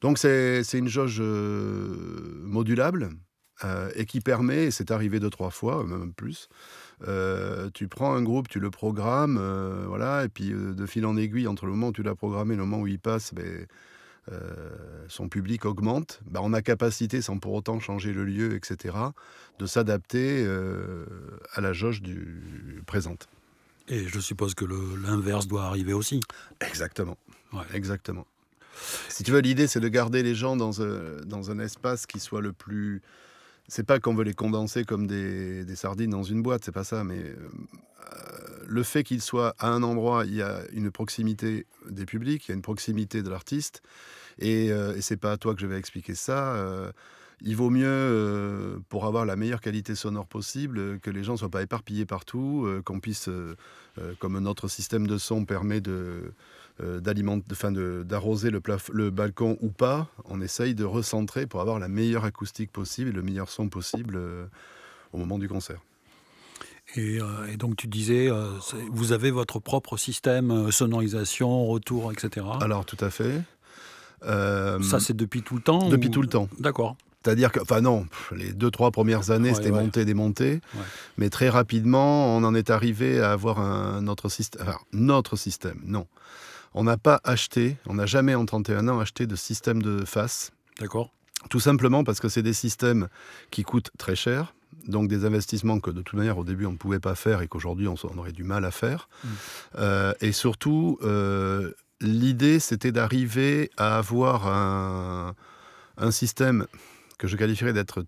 Donc c'est une jauge euh, modulable euh, et qui permet, et c'est arrivé deux, trois fois, même plus, euh, tu prends un groupe, tu le programmes, voilà, et puis de fil en aiguille, entre le moment où tu l'as programmé et le moment où il passe, ben, son public augmente. Ben, on a capacité, sans pour autant changer le lieu, etc., de s'adapter à la jauge du présente. Et je suppose que l'inverse doit arriver aussi. Exactement. Exactement. Si tu veux, l'idée, c'est de garder les gens dans un, dans un espace qui soit le plus. C'est pas qu'on veut les condenser comme des, des, sardines dans une boîte, c'est pas ça, mais euh, le fait qu'ils soient à un endroit, il y a une proximité des publics, il y a une proximité de l'artiste, et, euh, et c'est pas à toi que je vais expliquer ça. Euh, il vaut mieux, pour avoir la meilleure qualité sonore possible, que les gens ne soient pas éparpillés partout, qu'on puisse, comme notre système de son permet de, euh, d'arroser le, le balcon ou pas, on essaye de recentrer pour avoir la meilleure acoustique possible et le meilleur son possible euh, au moment du concert. Et, euh, donc tu disais, vous avez votre propre système, sonorisation, retour, etc. Alors tout à fait. Ça c'est depuis tout le temps Depuis tout le temps. D'accord. C'est-à-dire que, enfin non, les deux, trois premières années, c'était monté, démonté. Mais très rapidement, on en est arrivé à avoir un, notre système. Enfin, notre système, non. On n'a pas acheté, on n'a jamais en 31 ans acheté de système de face. D'accord. Tout simplement parce que c'est des systèmes qui coûtent très cher, donc des investissements que de toute manière au début on ne pouvait pas faire et qu'aujourd'hui on, aurait du mal à faire. Mm. Euh, et surtout, euh, l'idée c'était d'arriver à avoir un, système que je qualifierais d'être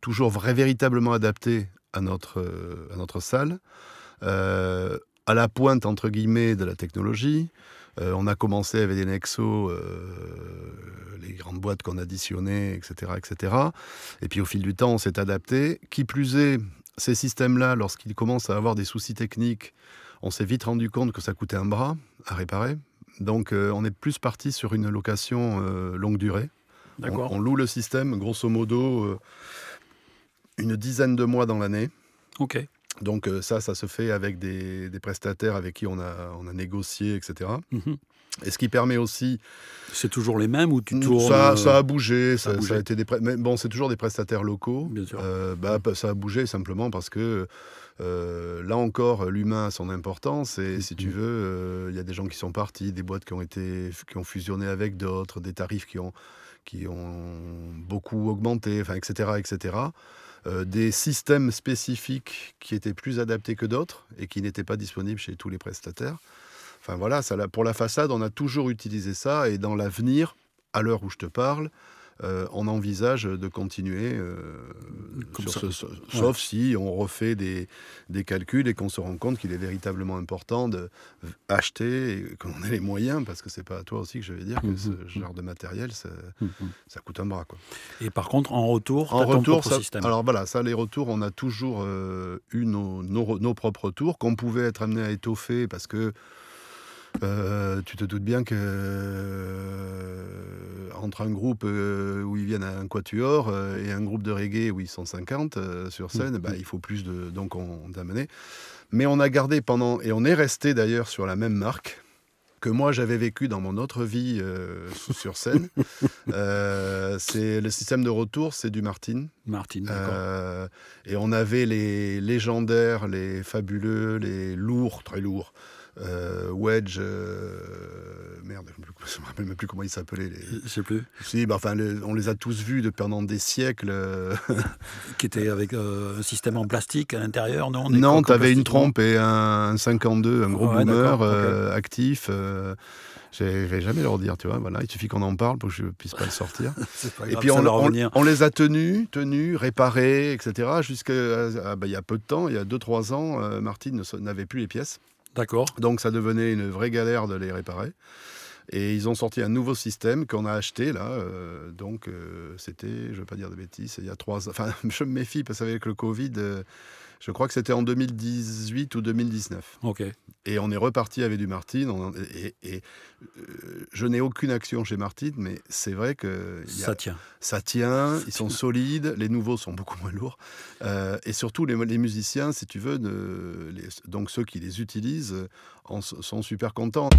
toujours vrai, véritablement adapté à notre, à notre salle, euh, à la pointe entre guillemets de la technologie, euh, on a commencé avec des Nexo, euh, les grandes boîtes qu'on additionnait, etc., etc. Et puis au fil du temps, on s'est adapté. Qui plus est, ces systèmes-là, lorsqu'ils commencent à avoir des soucis techniques, on s'est vite rendu compte que ça coûtait un bras à réparer. Donc euh, on est plus parti sur une location longue durée. On, on, loue le système, grosso modo, une dizaine de mois dans l'année. Ok. Donc euh, ça, ça se fait avec des, prestataires avec qui on a, on a négocié, etc. Mhm. Et ce qui permet aussi... C'est toujours les mêmes ou tu tournes ça, ça a bougé, ça, a, été des mais bon, c'est toujours des prestataires locaux. Bien sûr. Euh, bah, ça a bougé simplement parce que euh, là encore, l'humain a son importance et si tu mhm. veux, il y a des gens qui sont partis, des boîtes qui ont été, qui ont fusionné avec d'autres, des tarifs qui ont, qui ont beaucoup augmenté, enfin, etc., etc. Euh, des systèmes spécifiques qui étaient plus adaptés que d'autres et qui n'étaient pas disponibles chez tous les prestataires. Enfin voilà, pour la façade, on a toujours utilisé ça et dans l'avenir, à l'heure où je te parle, euh, on envisage de continuer, euh, sauf si on refait des, calculs et qu'on se rend compte qu'il est véritablement important d'acheter et qu'on ait les moyens, parce que c'est pas à toi aussi que je vais dire que ce mmh, genre de matériel, ça, mmh, coûte un bras. Quoi. Et par contre, en retour, en retour, ça, système. alors voilà, ça, les retours, on a toujours euh, eu nos, nos propres retours qu'on pouvait être amené à étoffer parce que euh, tu te doutes bien que euh, entre un groupe euh, où ils viennent à un quatuor et un groupe de reggae où ils sont 50 sur scène, mmh, bah, mmh. il faut plus de. Donc on, a mené. Mais on a gardé pendant. Et on est resté d'ailleurs sur la même marque que moi j'avais vécu dans mon autre vie sur scène. c'est le système de retour, c'est du Martin. Martin, d'accord. et on avait les légendaires, les fabuleux, les lourds, très lourds. Euh, Wedge, euh, merde, je ne me rappelle même plus comment ils s'appelaient. Les... Je sais plus. Si, bah, enfin, on les a tous vus de, pendant des siècles. qui étaient avec euh, un système en plastique à l'intérieur, non? Non, tu avais une trompe et un 52, un gros boomer actif. Je vais jamais leur dire, tu vois. Voilà, il suffit qu'on en parle pour que je puisse pas le sortir. et puis on, on, les a tenus, tenus, réparés, etc. Jusqu'à bah, il y a peu de temps, il y a 2-3 ans, Martine n'avait plus les pièces. Donc ça devenait une vraie galère de les réparer. Et ils ont sorti un nouveau système qu'on a acheté là. Euh, donc euh, c'était, je ne veux pas dire de bêtises, il y a trois ans. Enfin, je me méfie parce qu'avec le Covid, euh, je crois que c'était en 2018 ou 2019. Ok. Et on est reparti avec du Martin. et, je n'ai aucune action chez Martin, mais c'est vrai que ça tient. Ça tient. ils sont solides. Les nouveaux sont beaucoup moins lourds. et surtout les, les, musiciens, si tu veux, de, donc ceux qui les utilisent, en, sont super contents.